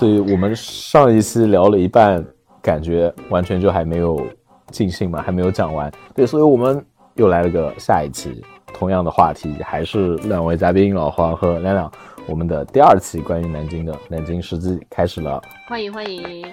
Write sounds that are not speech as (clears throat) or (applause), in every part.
所以我们上一期聊了一半，感觉完全就还没有尽兴嘛，还没有讲完。对，所以我们又来了个下一期，同样的话题，还是两位嘉宾老黄和亮亮，我们的第二期关于南京的南京实际开始了。欢迎欢迎，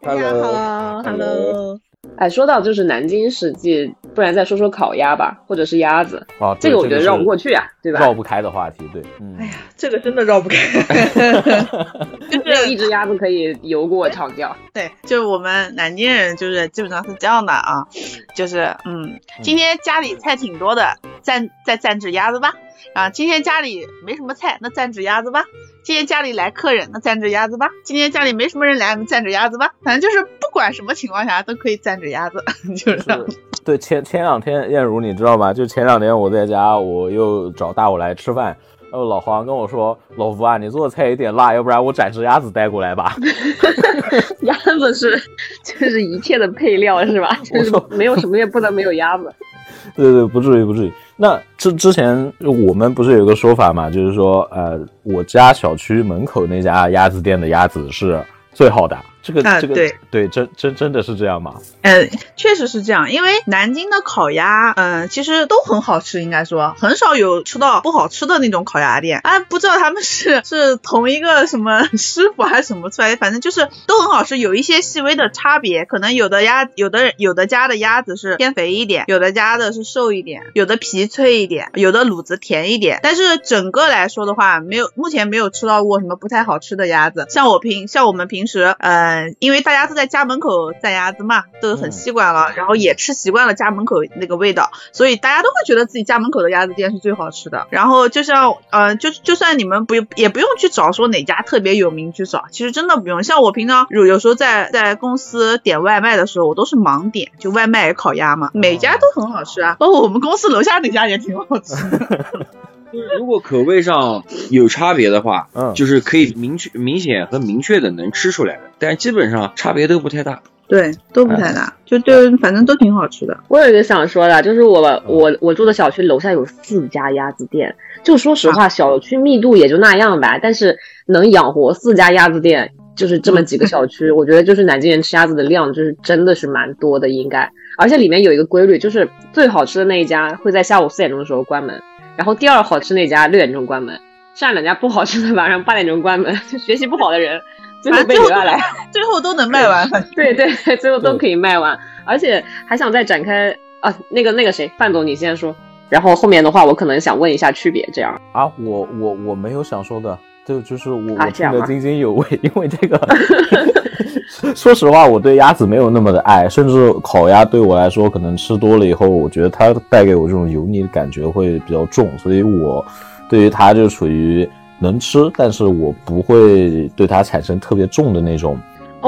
大家好，Hello。哎，说到就是南京史记，不然再说说烤鸭吧，或者是鸭子。啊，这个我觉得绕不过去啊，对吧？绕不开的话题，对。哎呀，这个真的绕不开。(laughs) (laughs) (laughs) 就只有一只鸭子可以游过长江。对，就我们南京人就是基本上是这样的啊，就是嗯，今天家里菜挺多的，蘸再蘸只鸭子吧。啊，今天家里没什么菜，那蘸只鸭子吧。今天家里来客人，那蘸只鸭子吧。今天家里没什么人来，蘸只鸭子吧。反正就是不管什么情况下都可以蘸只鸭子，(laughs) 就是这样。对，前前两天燕如你知道吗？就前两天我在家，我又找大伙来吃饭，然后老黄跟我说：“老吴啊，你做的菜有点辣，要不然我斩只鸭子带过来吧。(laughs) ”鸭子是就是一切的配料是吧？就是没有什么也不能没有鸭子。(laughs) 对对，不至于不至于。那之之前我们不是有个说法嘛，就是说，呃，我家小区门口那家鸭子店的鸭子是最好的。这个这个对对，真真真的是这样吗？呃，确实是这样，因为南京的烤鸭，嗯，其实都很好吃，应该说很少有吃到不好吃的那种烤鸭店。啊，不知道他们是是同一个什么 (laughs) 师傅还是什么出来，反正就是都很好吃，有一些细微的差别，可能有的鸭，有的有的家的鸭子是偏肥一点，有的家的是瘦一点，有的皮脆一点，有的卤子甜一点。但是整个来说的话，没有目前没有吃到过什么不太好吃的鸭子。像我平像我们平时，呃。因为大家都在家门口宰鸭子嘛，都很习惯了，然后也吃习惯了家门口那个味道，所以大家都会觉得自己家门口的鸭子店是最好吃的。然后就像，呃，就就算你们不也不用去找说哪家特别有名去找，其实真的不用。像我平常有有时候在在公司点外卖的时候，我都是盲点，就外卖烤鸭嘛，每家都很好吃啊，包括我们公司楼下那家也挺好吃。(laughs) 就是如果口味上有差别的话，嗯，就是可以明确、明显和明确的能吃出来的，但基本上差别都不太大。对，都不太大，就就反正都挺好吃的。我有一个想说的，就是我我我住的小区楼下有四家鸭子店，就说实话，小区密度也就那样吧，但是能养活四家鸭子店，就是这么几个小区，(laughs) 我觉得就是南京人吃鸭子的量，就是真的是蛮多的，应该。而且里面有一个规律，就是最好吃的那一家会在下午四点钟的时候关门。然后第二好吃那家六点钟关门，剩下两家不好吃的晚上八点钟关门。就 (laughs) 学习不好的人，最后被留下来，(laughs) 最后都能卖完。对对，最后都可以卖完。而且还想再展开啊，那个那个谁，范总你先说，然后后面的话我可能想问一下区别，这样啊，我我我没有想说的，就就是我我听得 (laughs) 津津有味，因为这个。(laughs) 说实话，我对鸭子没有那么的爱，甚至烤鸭对我来说，可能吃多了以后，我觉得它带给我这种油腻的感觉会比较重，所以我对于它就属于能吃，但是我不会对它产生特别重的那种。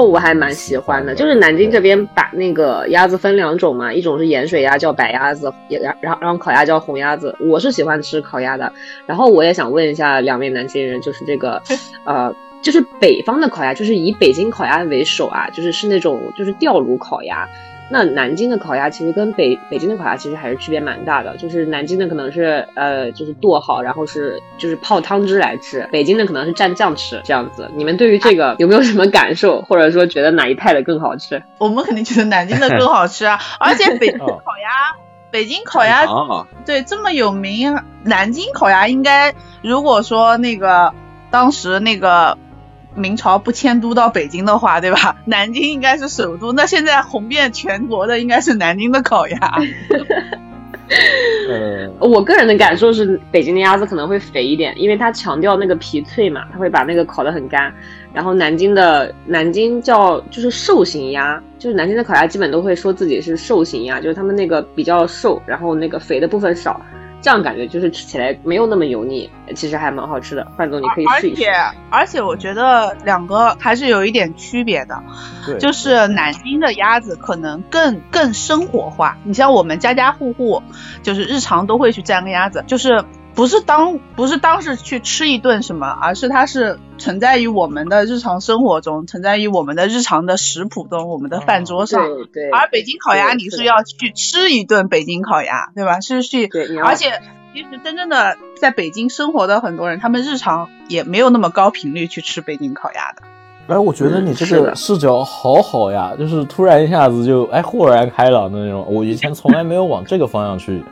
我还蛮喜欢的，就是南京这边把那个鸭子分两种嘛，一种是盐水鸭叫白鸭子，也然然后然后烤鸭叫红鸭子，我是喜欢吃烤鸭的。然后我也想问一下两位南京人，就是这个，呃。就是北方的烤鸭，就是以北京烤鸭为首啊，就是是那种就是吊炉烤鸭。那南京的烤鸭其实跟北北京的烤鸭其实还是区别蛮大的，就是南京的可能是呃就是剁好，然后是就是泡汤汁来吃，北京的可能是蘸酱吃这样子。你们对于这个有没有什么感受，或者说觉得哪一派的更好吃？(laughs) 我们肯定觉得南京的更好吃啊，(laughs) 而且北京烤鸭，北京烤鸭对这么有名，南京烤鸭应该如果说那个当时那个。明朝不迁都到北京的话，对吧？(laughs) 南京应该是首都。那现在红遍全国的应该是南京的烤鸭。(laughs) 呃，我个人的感受是，北京的鸭子可能会肥一点，因为它强调那个皮脆嘛，它会把那个烤得很干。然后南京的南京叫就是瘦型鸭，就是南京的烤鸭基本都会说自己是瘦型鸭，就是他们那个比较瘦，然后那个肥的部分少。这样感觉就是吃起来没有那么油腻，其实还蛮好吃的。范总，你可以试一试。而且而且，我觉得两个还是有一点区别的，就是南京的鸭子可能更更生活化。你像我们家家户户，就是日常都会去蘸个鸭子，就是。不是当不是当时去吃一顿什么，而是它是存在于我们的日常生活中，存在于我们的日常的食谱中，我们的饭桌上。对对。而北京烤鸭，你是要去吃一顿北京烤鸭，对吧？是去。对。而且，其实真正的在北京生活的很多人，他们日常也没有那么高频率去吃北京烤鸭的。哎，我觉得你这个视角好好呀，就是突然一下子就哎豁然开朗的那种。我以前 (laughs) 从来没有往这个方向去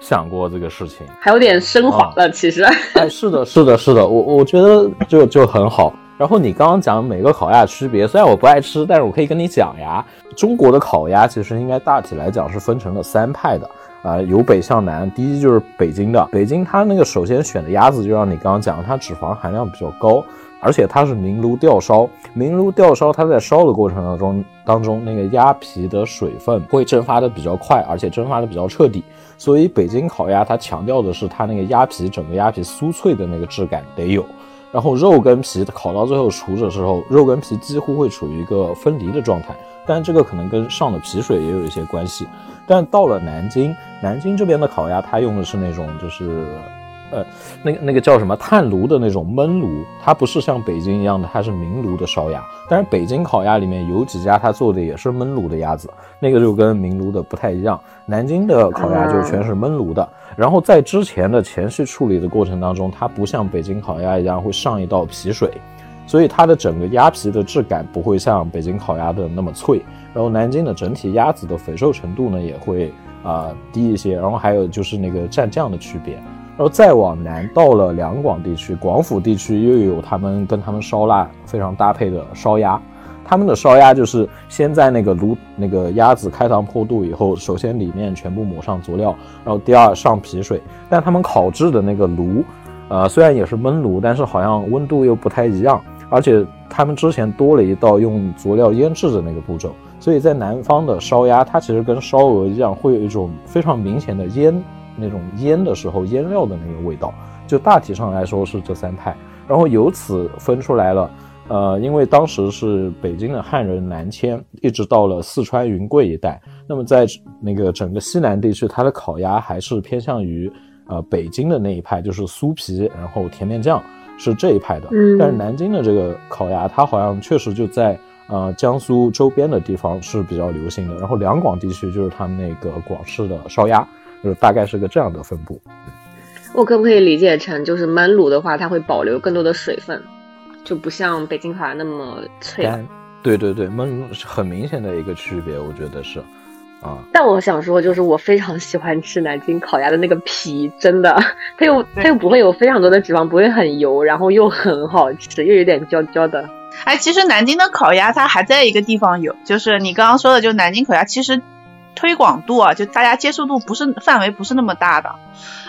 想过这个事情，还有点升华了。其实，(laughs) 哎，是的，是的，是的，我我觉得就就很好。然后你刚刚讲每个烤鸭区别，虽然我不爱吃，但是我可以跟你讲呀。中国的烤鸭其实应该大体来讲是分成了三派的啊，由北向南。第一就是北京的，北京它那个首先选的鸭子，就像你刚刚讲，它脂肪含量比较高。而且它是明炉吊烧，明炉吊烧，它在烧的过程当中，当中那个鸭皮的水分会蒸发的比较快，而且蒸发的比较彻底。所以北京烤鸭它强调的是它那个鸭皮整个鸭皮酥脆的那个质感得有，然后肉跟皮烤到最后熟的时候，肉跟皮几乎会处于一个分离的状态。但这个可能跟上的皮水也有一些关系。但到了南京，南京这边的烤鸭它用的是那种就是。呃，那个那个叫什么炭炉的那种焖炉，它不是像北京一样的，它是明炉的烧鸭。但是北京烤鸭里面有几家，它做的也是焖炉的鸭子，那个就跟明炉的不太一样。南京的烤鸭就全是焖炉的，然后在之前的前期处理的过程当中，它不像北京烤鸭一样会上一道皮水，所以它的整个鸭皮的质感不会像北京烤鸭的那么脆。然后南京的整体鸭子的肥瘦程度呢也会啊低一些。然后还有就是那个蘸酱的区别。然后再往南，到了两广地区，广府地区又有他们跟他们烧腊非常搭配的烧鸭。他们的烧鸭就是先在那个炉那个鸭子开膛破肚以后，首先里面全部抹上佐料，然后第二上皮水。但他们烤制的那个炉，呃，虽然也是焖炉，但是好像温度又不太一样，而且他们之前多了一道用佐料腌制的那个步骤，所以在南方的烧鸭，它其实跟烧鹅一样，会有一种非常明显的腌。那种腌的时候腌料的那个味道，就大体上来说是这三派，然后由此分出来了。呃，因为当时是北京的汉人南迁，一直到了四川云贵一带，那么在那个整个西南地区，它的烤鸭还是偏向于呃北京的那一派，就是酥皮，然后甜面酱是这一派的。嗯。但是南京的这个烤鸭，它好像确实就在呃江苏周边的地方是比较流行的，然后两广地区就是他们那个广式的烧鸭。就是大概是个这样的分布，我可不可以理解成，就是焖炉的话，它会保留更多的水分，就不像北京烤鸭那么脆。对对对，焖炉是很明显的一个区别，我觉得是啊。但我想说，就是我非常喜欢吃南京烤鸭的那个皮，真的，它又它又不会有非常多的脂肪，不会很油，然后又很好吃，又有点焦焦的。哎，其实南京的烤鸭它还在一个地方有，就是你刚刚说的，就南京烤鸭，其实。推广度啊，就大家接受度不是范围不是那么大的，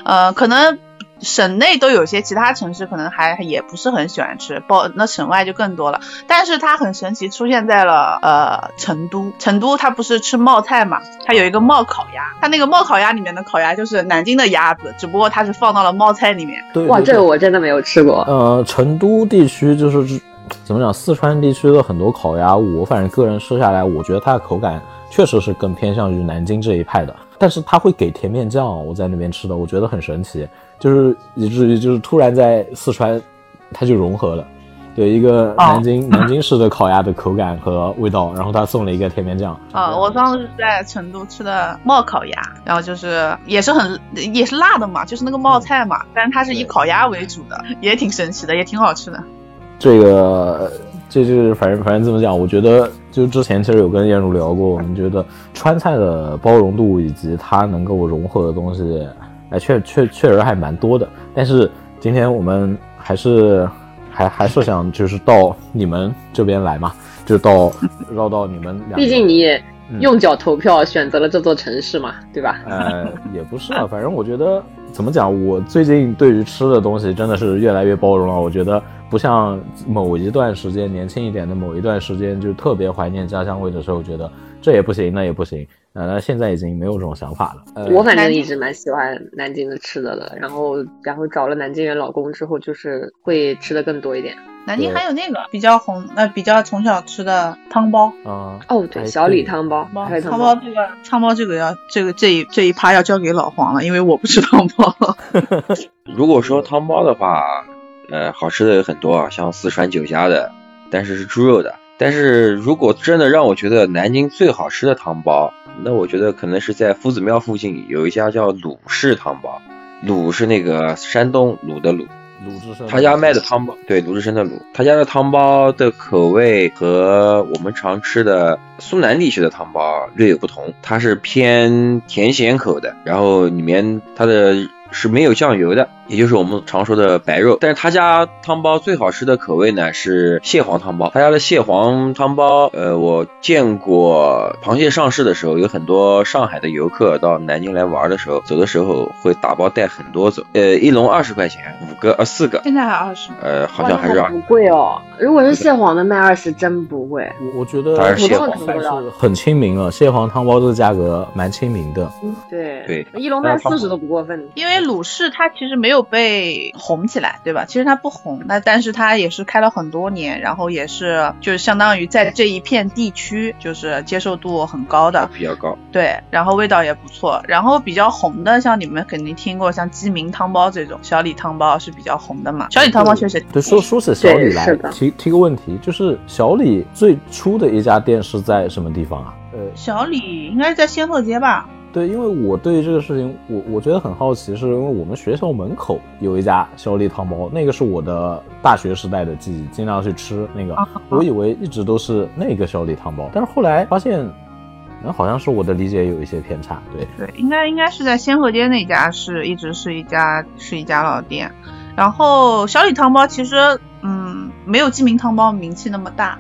呃，可能省内都有些，其他城市可能还也不是很喜欢吃，包那省外就更多了。但是它很神奇，出现在了呃成都，成都它不是吃冒菜嘛，它有一个冒烤鸭，它那个冒烤鸭里面的烤鸭就是南京的鸭子，只不过它是放到了冒菜里面。哇，这个我真的没有吃过。呃，成都地区就是怎么讲，四川地区的很多烤鸭，我反正个人吃下来，我觉得它的口感。确实是更偏向于南京这一派的，但是他会给甜面酱，我在那边吃的，我觉得很神奇，就是以至于就是突然在四川，它就融合了，对一个南京 (laughs) 南京式的烤鸭的口感和味道，然后他送了一个甜面酱。啊，我上次是在成都吃的冒烤鸭，然后就是也是很也是辣的嘛，就是那个冒菜嘛，但是它是以烤鸭为主的，也挺神奇的，也挺好吃的。这个。这就是反正反正这么讲，我觉得就之前其实有跟燕如聊过，我们觉得川菜的包容度以及它能够融合的东西，哎，确确确实还蛮多的。但是今天我们还是还还是想就是到你们这边来嘛，就到绕到你们。毕竟你也用脚投票选择了这座城市嘛，对吧？呃，也不是啊，(laughs) 反正我觉得怎么讲，我最近对于吃的东西真的是越来越包容了。我觉得。不像某一段时间年轻一点的某一段时间，就特别怀念家乡味的时候，觉得这也不行，那也不行。呃，现在已经没有这种想法了。我反正一直蛮喜欢南京的吃的的，然后然后找了南京人老公之后，就是会吃的更多一点。南京还有那个比较红，呃，比较从小吃的汤包啊。哦，对，小李汤包。汤包这个汤包这个要这个这一这一趴要交给老黄了，因为我不吃汤包。(laughs) 如果说汤包的话。呃，好吃的有很多啊，像四川酒家的，但是是猪肉的。但是如果真的让我觉得南京最好吃的汤包，那我觉得可能是在夫子庙附近有一家叫鲁氏汤包。鲁是那个山东鲁的鲁，鲁智深，他家卖的汤包，对鲁智深的鲁，他家的汤包的口味和我们常吃的苏南地区的汤包略有不同，它是偏甜咸口的，然后里面它的。是没有酱油的，也就是我们常说的白肉。但是他家汤包最好吃的口味呢是蟹黄汤包。他家的蟹黄汤包，呃，我见过螃蟹上市的时候，有很多上海的游客到南京来玩的时候，走的时候会打包带很多走。呃，一笼二十块钱，五个呃四个。现在还二十？呃，好像还是不贵哦。如果是蟹黄的卖二十，真不贵。我我觉得蟹黄是很亲民了，蟹黄汤包这个价格蛮亲民的。嗯，对对，一笼卖四十都不过分。因为鲁氏它其实没有被红起来，对吧？其实它不红，那但是它也是开了很多年，然后也是就是相当于在这一片地区就是接受度很高的，比较高。对，然后味道也不错。然后比较红的，像你们肯定听过，像鸡鸣汤包这种小李汤包是比较红的嘛。小李汤包确实对说说起小李来提提个问题。就是小李最初的一家店是在什么地方啊？呃，小李应该是在仙鹤街吧？对，因为我对这个事情，我我觉得很好奇，是因为我们学校门口有一家小李汤包，那个是我的大学时代的记忆，经常去吃那个。我以为一直都是那个小李汤包，但是后来发现，那好像是我的理解有一些偏差。对对，应该应该是在仙鹤街那家是一直是一家是一家老店，然后小李汤包其实。嗯，没有鸡鸣汤包名气那么大。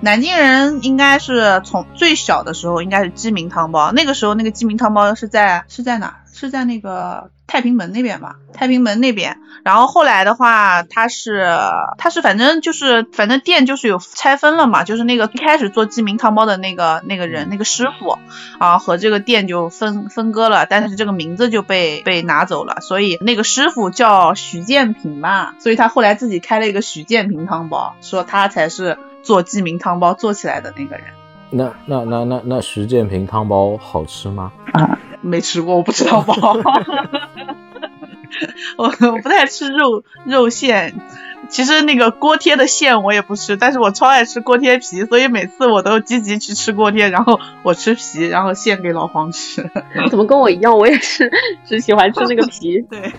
南京人应该是从最小的时候应该是鸡鸣汤包，那个时候那个鸡鸣汤包是在是在哪？是在那个。太平门那边吧，太平门那边。然后后来的话，他是他是反正就是反正店就是有拆分了嘛，就是那个一开始做鸡鸣汤包的那个那个人那个师傅啊和这个店就分分割了，但是这个名字就被被拿走了，所以那个师傅叫许建平嘛，所以他后来自己开了一个许建平汤包，说他才是做鸡鸣汤包做起来的那个人。那那那那那徐建平汤包好吃吗？啊，没吃过，我不知道包。(laughs) 我我不太吃肉肉馅，其实那个锅贴的馅我也不吃，但是我超爱吃锅贴皮，所以每次我都积极去吃锅贴，然后我吃皮，然后馅给老黄吃。怎么跟我一样？我也是只喜欢吃那个皮。(laughs) 对。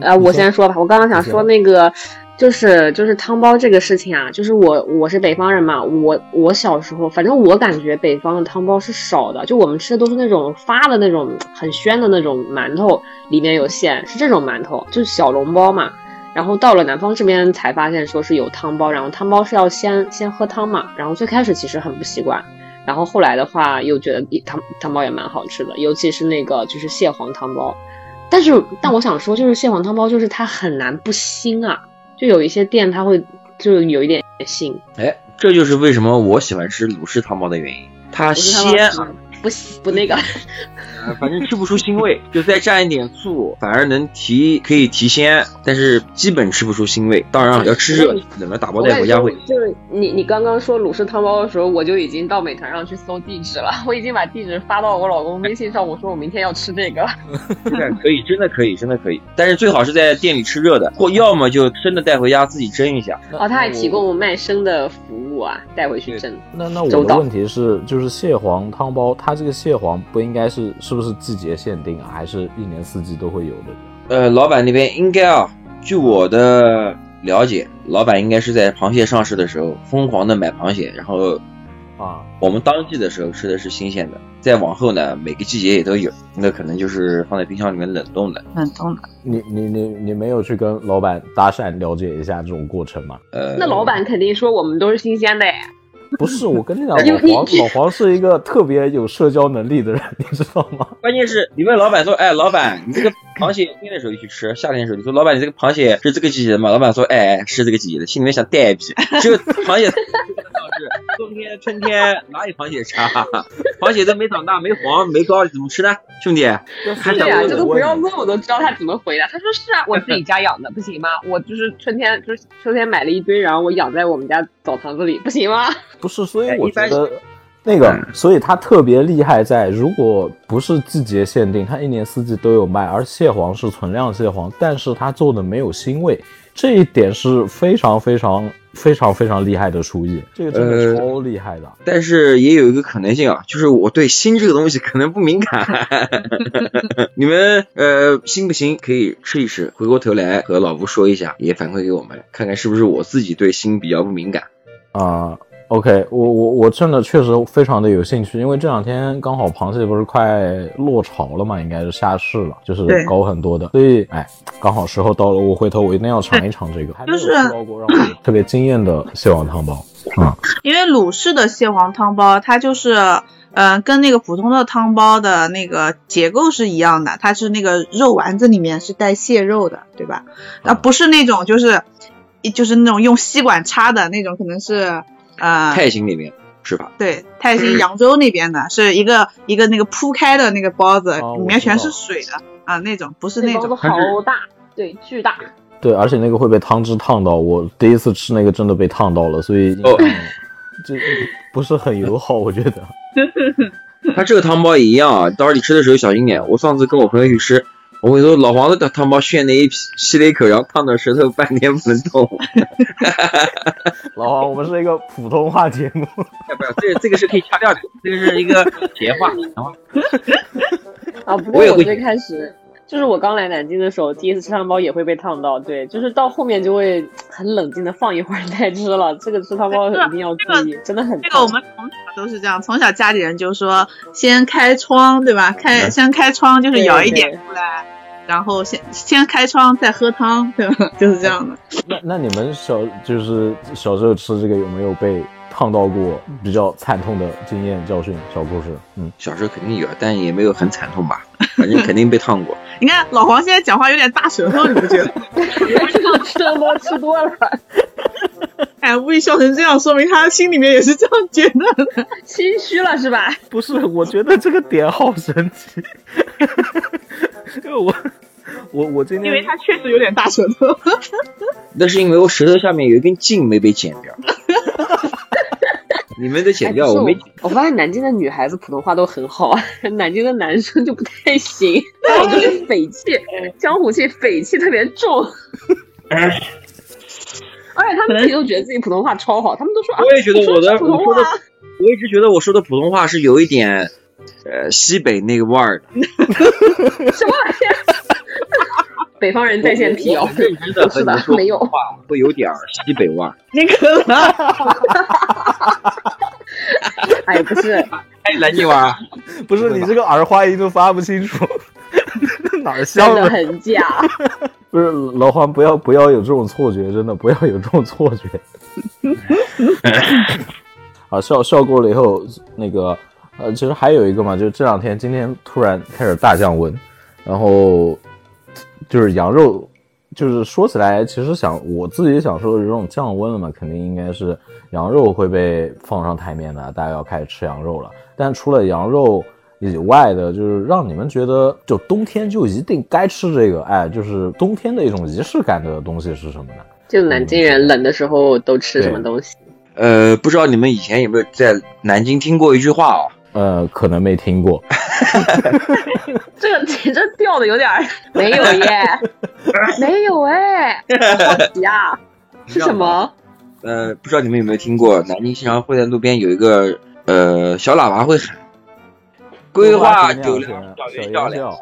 呃，我先说吧，我刚刚想说那个。就是就是汤包这个事情啊，就是我我是北方人嘛，我我小时候反正我感觉北方的汤包是少的，就我们吃的都是那种发的那种很宣的那种馒头，里面有馅，是这种馒头，就是小笼包嘛。然后到了南方这边才发现说是有汤包，然后汤包是要先先喝汤嘛。然后最开始其实很不习惯，然后后来的话又觉得汤汤包也蛮好吃的，尤其是那个就是蟹黄汤包。但是但我想说就是蟹黄汤包就是它很难不腥啊。就有一些店，它会就有一点腥，哎，这就是为什么我喜欢吃鲁氏汤包的原因，它鲜。不不那个，(laughs) 反正吃不出腥味，就再蘸一点醋，反而能提可以提鲜，但是基本吃不出腥味。当然要吃热，冷了打包带回家会。就是你你刚刚说鲁氏汤包的时候，我就已经到美团上去搜地址了，我已经把地址发到我老公微信上，我说我明天要吃这个。(laughs) 可以，真的可以，真的可以，但是最好是在店里吃热的，或要么就生的带回家自己蒸一下。哦，他还提供卖生的服务啊，带回去蒸。那那我的问题是，就是蟹黄汤包它。它这个蟹黄不应该是是不是季节限定啊，还是一年四季都会有的？呃，老板那边应该啊，据我的了解，老板应该是在螃蟹上市的时候疯狂的买螃蟹，然后啊，我们当季的时候吃的是新鲜的，再往后呢，每个季节也都有，那可能就是放在冰箱里面冷冻的。冷冻的。你你你你没有去跟老板搭讪了解一下这种过程吗？呃，那老板肯定说我们都是新鲜的哎。不是，我跟你讲，(laughs) 老黄老黄是一个特别有社交能力的人，(laughs) 你知道吗？关键是你问老板说，哎，老板，你这个螃蟹冬天的时候就去吃，夏天的时候你说，老板，你这个螃蟹是这个季节的吗？老板说，哎，是这个季节的，心里面想带一批，就 (laughs) 螃蟹。冬天、春天哪有螃蟹吃？(laughs) 螃蟹都没长大、没黄、没高，怎么吃呢？兄弟，对呀，这都不要问我都知道他怎么回答。他说是啊，我自己家养的，不行吗？我就是春天就是秋天买了一堆，然后我养在我们家澡堂子里，不行吗？不是，所以我觉得那个，所以它特别厉害在，如果不是季节限定，它一年四季都有卖，而蟹黄是存量蟹黄，但是它做的没有腥味。这一点是非常非常非常非常厉害的厨艺，这个真的超厉害的。但是也有一个可能性啊，就是我对锌这个东西可能不敏感。(laughs) 你们呃行不行？可以吃一吃，回过头来和老吴说一下，也反馈给我们，看看是不是我自己对锌比较不敏感啊。OK，我我我真的确实非常的有兴趣，因为这两天刚好螃蟹不是快落潮了嘛，应该是下市了，就是高很多的，所以哎，刚好时候到了，我回头我一定要尝一尝这个，就是 (clears throat) 特别惊艳的蟹黄汤包啊。因为鲁氏的蟹黄汤包，它就是呃跟那个普通的汤包的那个结构是一样的，它是那个肉丸子里面是带蟹肉的，对吧？啊，不是那种就是就是那种用吸管插的那种，可能是。呃，泰兴那边是吧？对，泰兴扬州那边的是一个一个那个铺开的那个包子，里面全是水的啊，那种不是那种。好大，对，巨大。对，而且那个会被汤汁烫到，我第一次吃那个真的被烫到了，所以这不是很友好，我觉得。(laughs) 它这个汤包也一样啊，到时候你吃的时候小心点。我上次跟我朋友去吃。我跟你说，老黄的汤包炫那一吸了一口，然后烫到舌头半天不能动。(laughs) 老黄，我们是一个普通话节目，不要，这这个是可以掐掉的，这个是一个闲话。(laughs) 啊，不过我最开始就是我刚来南京的时候，第一次吃汤包也会被烫到，对，就是到后面就会很冷静的放一会儿再吃了。这个吃汤包一定要注意，真的很。这个我们从小都是这样，从小家里人就说先开窗，对吧？开先开窗就是舀一点出来。然后先先开窗再喝汤，对吧？(laughs) 就是这样的。那那你们小就是小时候吃这个有没有被烫到过比较惨痛的经验教训小故事？嗯，小时候肯定有，但也没有很惨痛吧，反正肯定被烫过。(laughs) 你看老黄现在讲话有点大舌头，你不觉得？(laughs) 吃多吃多了。哎，无意笑成这样，说明他心里面也是这样觉得的，心虚了是吧？不是，我觉得这个点好神奇。因 (laughs) 为我我我今天，因为他确实有点大舌头，那是因为我舌头下面有一根筋没被剪掉。(laughs) 你们得剪掉，我没。我发现南京的女孩子普通话都很好啊，南京的男生就不太行，那 (laughs) 种就是匪气，江湖气，匪气特别重。而且他们自己都觉得自己普通话超好，他们都说。我也觉得我的普通话，我一直觉得我说的普通话是有一点。呃，西北那个味儿的，(laughs) 什么玩意儿？(laughs) 北方人在线辟谣，认真的 (laughs) 是的，没有话会有点西北味儿。那个，哎，不是，哎，南京话，不是你这个儿化音都发不清楚，哪儿像了？很假。(laughs) 不是老黄，不要不要有这种错觉，真的不要有这种错觉。(laughs) 啊，笑笑过了以后，那个。呃，其实还有一个嘛，就是这两天，今天突然开始大降温，然后就是羊肉，就是说起来，其实想我自己想说的这种降温了嘛，肯定应该是羊肉会被放上台面的，大家要开始吃羊肉了。但除了羊肉以外的，就是让你们觉得就冬天就一定该吃这个，哎，就是冬天的一种仪式感的东西是什么呢？就南京人冷的时候都吃什么东西？呃，不知道你们以前有没有在南京听过一句话哦。呃，可能没听过。(laughs) 这个你这掉的有点没有耶，没有哎，(laughs) 好奇啊，是什么？呃，不知道你们有没有听过，南京经常会在路边有一个呃小喇叭会喊“规划酒量，小元漂亮”。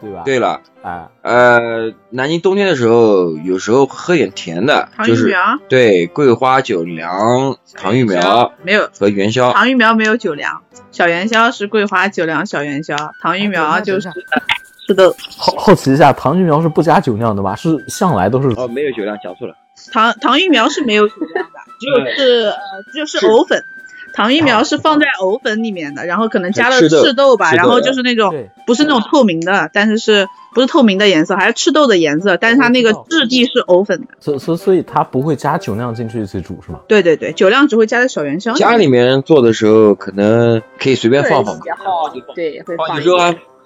对吧？对了，哎，呃，南京冬天的时候，有时候喝点甜的，就是对桂花酒粮、糖芋苗没有和元宵。糖芋苗没有酒粮，小元宵是桂花酒粮、小元宵，糖芋苗就是是的。好好奇一下，糖芋苗是不加酒酿的吧？是向来都是哦，没有酒酿，讲错了。糖糖芋苗是没有酒酿的，(laughs) 只有是呃，只有是藕粉。糖疫苗是放在藕粉里面的，然后可能加了赤豆吧，然后就是那种不是那种透明的，但是是不是透明的颜色，还是赤豆的颜色，但是它那个质地是藕粉的。所所所以它不会加酒酿进去一起煮是吗？对对对，酒酿只会加在小元宵。家里面做的时候可能可以随便放放吧。对，会放。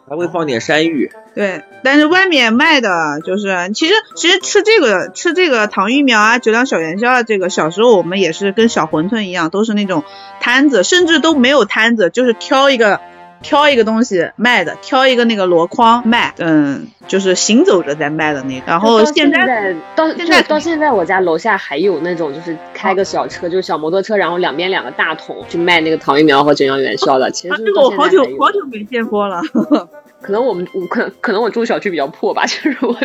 还会放点山芋，对，但是外面卖的就是，其实其实吃这个吃这个糖芋苗啊，酒酿小元宵啊，这个小时候我们也是跟小馄饨一样，都是那种摊子，甚至都没有摊子，就是挑一个挑一个东西卖的，挑一个那个箩筐卖，嗯，就是行走着在卖的那个。然后现在到现在到现在，我家楼下还有那种就是开个小车，就是小摩托车，然后两边两个大桶去卖那个糖芋苗和九阳元宵的。其实这个我好久好久没见过了。可能我们我可可能我住小区比较破吧，(laughs) 就是我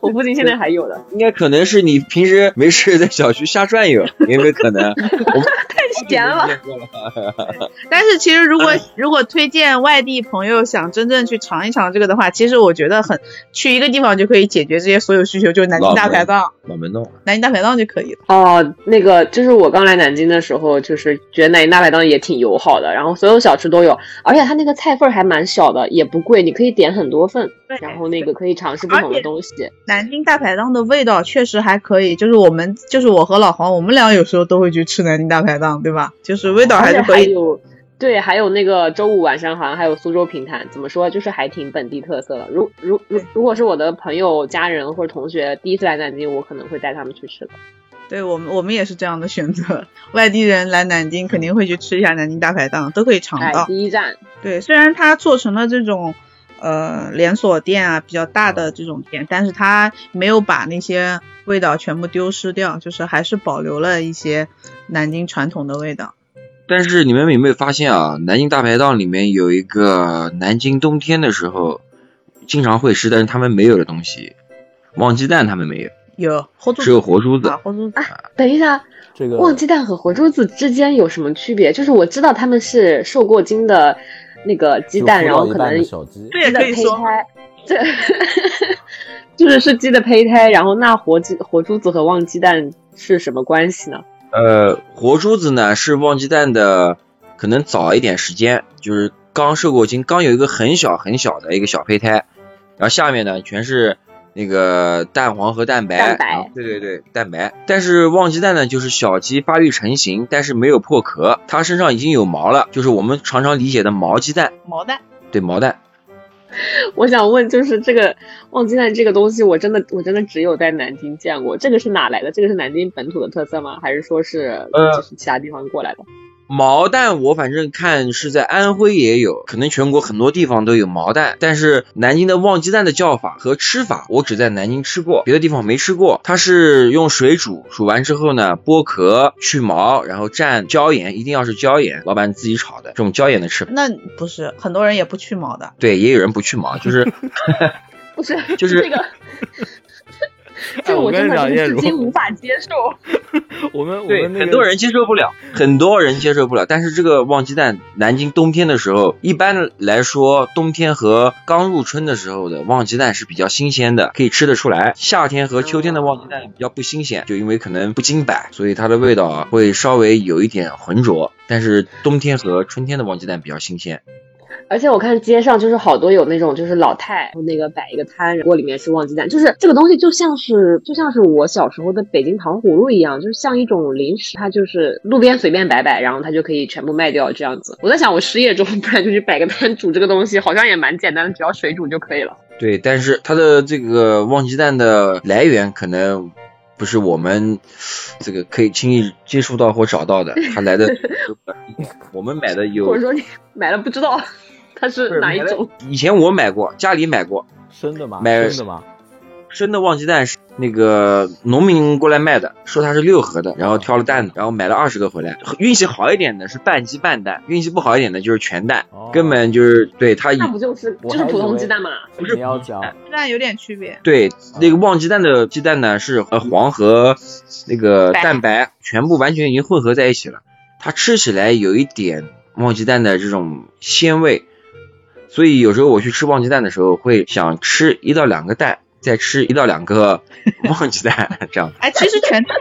我附近现在还有的，应该可能是你平时没事在小区瞎转悠，有没有可能？太 (laughs) 闲了。(laughs) 但是其实如果如果推荐外地朋友想真正去尝一尝这个的话，其实我觉得很去一个地方就可以解决这些所有需求，就是南京大排档。老门弄。南京大排档就可以了。哦，那个就是我刚来南京的时候，就是觉得南京大排档也挺友好的，然后所有小吃都有，而且它那个菜份还蛮小的，也不贵，你可以。可以点很多份，然后那个可以尝试不同的东西。南京大排档的味道确实还可以，就是我们就是我和老黄，我们俩有时候都会去吃南京大排档，对吧？就是味道还是可以。有对，还有那个周五晚上好像还有苏州评弹，怎么说就是还挺本地特色的。如如如如果是我的朋友、家人或者同学第一次来南京，我可能会带他们去吃的。对我们我们也是这样的选择，外地人来南京肯定会去吃一下南京大排档，都可以尝到。第一站。对，虽然它做成了这种。呃，连锁店啊，比较大的这种店，但是它没有把那些味道全部丢失掉，就是还是保留了一些南京传统的味道。但是你们有没有发现啊，南京大排档里面有一个南京冬天的时候经常会吃，但是他们没有的东西，旺鸡蛋他们没有，有，只有活珠子。活珠子。等一下，这个旺鸡蛋和活珠子之间有什么区别？就是我知道他们是受过精的。那个鸡蛋，然后可能鸡的胚胎，这 (laughs) 就是是鸡的胚胎。然后那活鸡、活珠子和旺鸡蛋是什么关系呢？呃，活珠子呢是旺鸡蛋的，可能早一点时间，就是刚受过精，刚有一个很小很小的一个小胚胎，然后下面呢全是。那个蛋黄和蛋白，蛋白，对对对，蛋白。但是旺鸡蛋呢，就是小鸡发育成型，但是没有破壳，它身上已经有毛了，就是我们常常理解的毛鸡蛋。毛蛋，对毛蛋。我想问，就是这个旺鸡蛋这个东西，我真的我真的只有在南京见过，这个是哪来的？这个是南京本土的特色吗？还是说是就是其他地方过来的？毛蛋我反正看是在安徽也有，可能全国很多地方都有毛蛋，但是南京的旺鸡蛋的叫法和吃法，我只在南京吃过，别的地方没吃过。它是用水煮，煮完之后呢，剥壳去毛，然后蘸椒盐，一定要是椒盐，老板自己炒的这种椒盐的吃法。那不是很多人也不去毛的，对，也有人不去毛，就是 (laughs) (laughs) 不是就是这个。(laughs) 这我真的是至今无法接受。(laughs) 我们对很多人接受不了，很多人接受不了。但是这个旺鸡蛋，南京冬天的时候，一般来说，冬天和刚入春的时候的旺鸡蛋是比较新鲜的，可以吃得出来。夏天和秋天的旺鸡蛋比较不新鲜，就因为可能不经摆，所以它的味道啊会稍微有一点浑浊。但是冬天和春天的旺鸡蛋比较新鲜。而且我看街上就是好多有那种就是老太那个摆一个摊，锅里面是旺鸡蛋，就是这个东西就像是就像是我小时候的北京糖葫芦一样，就是像一种零食，它就是路边随便摆摆，然后它就可以全部卖掉这样子。我在想，我失业之后 (laughs) 不然就去摆个摊煮这个东西，好像也蛮简单的，只要水煮就可以了。对，但是它的这个旺鸡蛋的来源可能不是我们这个可以轻易接触到或找到的，它来的 (laughs) 我们买的有，或者说你买了不知道。它是哪一种？以前我买过，家里买过生的吗？买生的吗？生的旺鸡蛋是那个农民过来卖的，说它是六合的，然后挑了蛋，然后买了二十个回来。运气好一点的是半鸡半蛋，运气不好一点的就是全蛋，根本就是对它。那不就是就是普通鸡蛋吗？不是，要讲鸡蛋有点区别。对，那个旺鸡蛋的鸡蛋呢是呃黄和那个蛋白全部完全已经混合在一起了，它吃起来有一点旺鸡蛋的这种鲜味。所以有时候我去吃旺鸡蛋的时候，会想吃一到两个蛋，再吃一到两个旺鸡蛋，这样。哎，其实全蛋。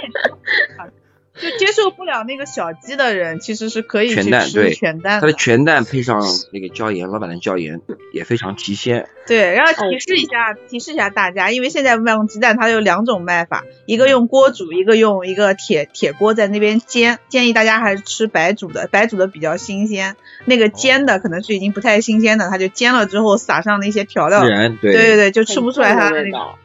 (laughs) 就接受不了那个小鸡的人，其实是可以全蛋对全蛋，它的全蛋配上那个椒盐，老板的椒盐也非常提鲜。对，然后提示一下，提示一下大家，因为现在卖鸡蛋它有两种卖法，一个用锅煮，一个用一个铁铁锅在那边煎。建议大家还是吃白煮的，白煮的比较新鲜。那个煎的可能是已经不太新鲜的，它就煎了之后撒上那些调料，对对对，就吃不出来它的那个。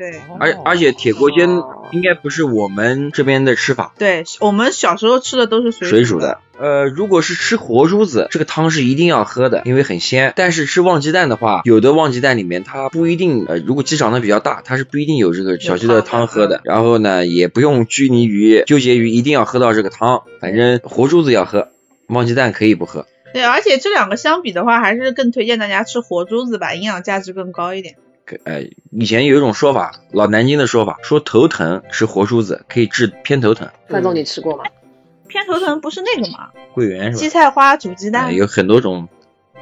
对，而而且铁锅煎应该不是我们这边的吃法。对我们小时候吃的都是水煮的。呃，如果是吃活珠子，这个汤是一定要喝的，因为很鲜。但是吃旺鸡蛋的话，有的旺鸡蛋里面它不一定，呃，如果鸡长得比较大，它是不一定有这个小鸡的汤喝的。然后呢，也不用拘泥于纠结于一定要喝到这个汤，反正活珠子要喝，旺鸡蛋可以不喝。对，而且这两个相比的话，还是更推荐大家吃活珠子吧，营养价值更高一点。呃，以前有一种说法，老南京的说法，说头疼吃活珠子可以治偏头疼。范总，你吃过吗？偏头疼不是那个吗？桂圆是吧？荠菜花煮鸡蛋，有很多种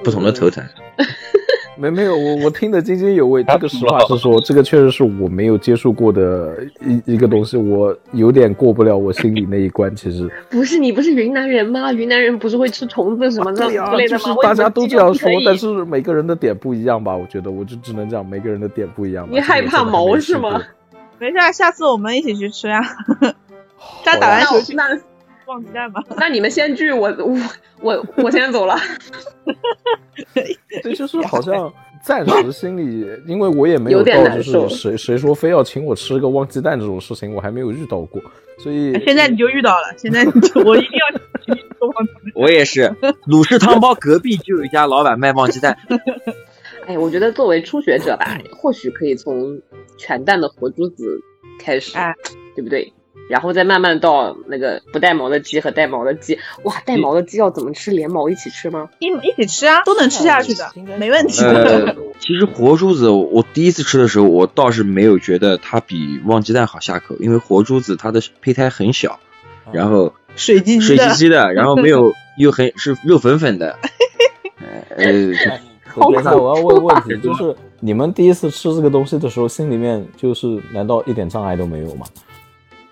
不同的头疼。(laughs) 没没有，我我听得津津有味。这个实话实说，这个确实是我没有接触过的一一个东西，我有点过不了我心里那一关。其实 (laughs) 不是你不是云南人吗？云南人不是会吃虫子什么的之类的吗？大家都这样说，但是每个人的点不一样吧？我觉得我就只能讲每个人的点不一样。你害怕毛是吗？没事，下次我们一起去吃 (laughs) 呀。他打完球去那。忘鸡蛋吧？那你们先聚，我我我我先走了。对，就是好像暂时心里，因为我也没有到，就是谁谁说非要请我吃个忘鸡蛋这种事情，我还没有遇到过，所以现在你就遇到了。现在我一定要请你吃忘鸡蛋。我也是，鲁氏汤包隔壁就有一家老板卖忘鸡蛋。(laughs) 哎，我觉得作为初学者吧，或许可以从全蛋的活珠子开始，对不对？然后再慢慢到那个不带毛的鸡和带毛的鸡，哇，带毛的鸡要怎么吃？连毛一起吃吗？一一起吃啊，都能吃下去的，没问题。呃，其实活珠子我第一次吃的时候，我倒是没有觉得它比旺鸡蛋好下口，因为活珠子它的胚胎很小，然后水唧水唧唧的，然后没有 (laughs) 又很是肉粉粉的。(laughs) 呃，现在 (laughs) 我要问问题，就是你们第一次吃这个东西的时候，心里面就是难道一点障碍都没有吗？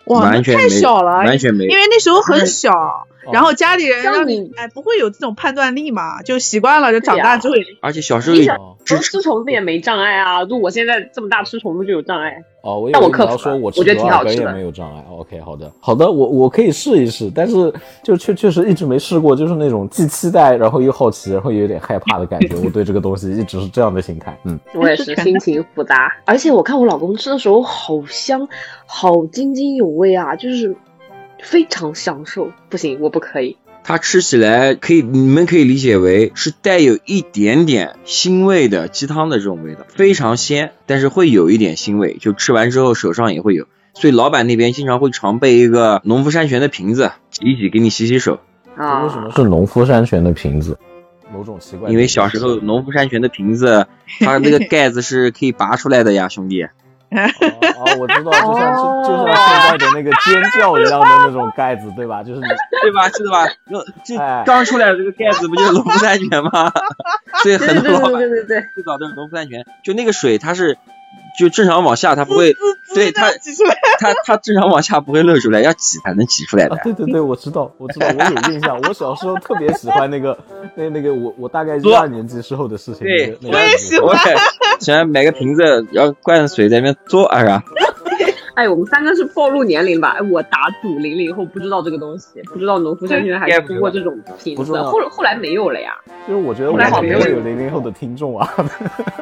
哇，太小了，完全没，因为那时候很小，然后家里人让你，哎，不会有这种判断力嘛，就习惯了，就长大之后，而且小时候吃吃虫子也没障碍啊，就我现在这么大吃虫子就有障碍。哦，我但我克服，我觉得挺好吃的，也没有障碍。OK，好的，好的，我我可以试一试，但是就确确实一直没试过，就是那种既期待，然后又好奇，然后又有点害怕的感觉。(laughs) 我对这个东西一直是这样的心态。嗯，我也是心情复杂，而且我看我老公吃的时候好香，好津津有味啊，就是非常享受。不行，我不可以。它吃起来可以，你们可以理解为是带有一点点腥味的鸡汤的这种味道，非常鲜，但是会有一点腥味，就吃完之后手上也会有，所以老板那边经常会常备一个农夫山泉的瓶子，挤一挤给你洗洗手。啊，为什么是农夫山泉的瓶子？某种奇怪。因为小时候农夫山泉的瓶子，它那个盖子是可以拔出来的呀，兄弟。哦，我知道，(laughs) 就像就就像现在的那个尖叫一样的那种盖子，对吧？就是你，(laughs) 对吧？是的吧？就刚出来的这个盖子不就是农夫山泉吗？(laughs) 所以很多老板最早都是农夫山泉，就那个水它是。就正常往下，它不会，对它，它它正常往下不会漏出来，要挤才能挤出来的。对对对，我知道，我知道，我有印象。我小时候特别喜欢那个，那那个我我大概一二年级时候的事情。对，我也喜欢，(laughs) 喜欢买个瓶子，然后灌水在那边做，是吧？(laughs) 哎，我们三个是暴露年龄吧？哎，我打赌零零后不知道这个东西，不知道农夫山泉还出过这种瓶子，后后来没有了呀。就是我觉得我们没有有零零后的听众啊。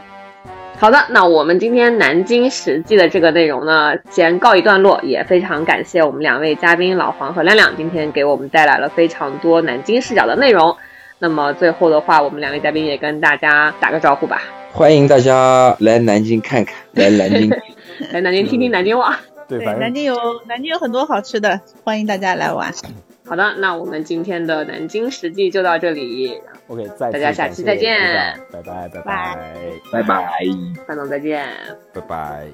(laughs) 好的，那我们今天南京实际的这个内容呢，先告一段落。也非常感谢我们两位嘉宾老黄和亮亮，今天给我们带来了非常多南京视角的内容。那么最后的话，我们两位嘉宾也跟大家打个招呼吧。欢迎大家来南京看看，来南京，(laughs) 来南京听听南京话。(laughs) 对，南京有南京有很多好吃的，欢迎大家来玩。好的，那我们今天的南京实际就到这里。OK，再大家下期再见，拜拜拜拜拜拜，范总再见，拜拜。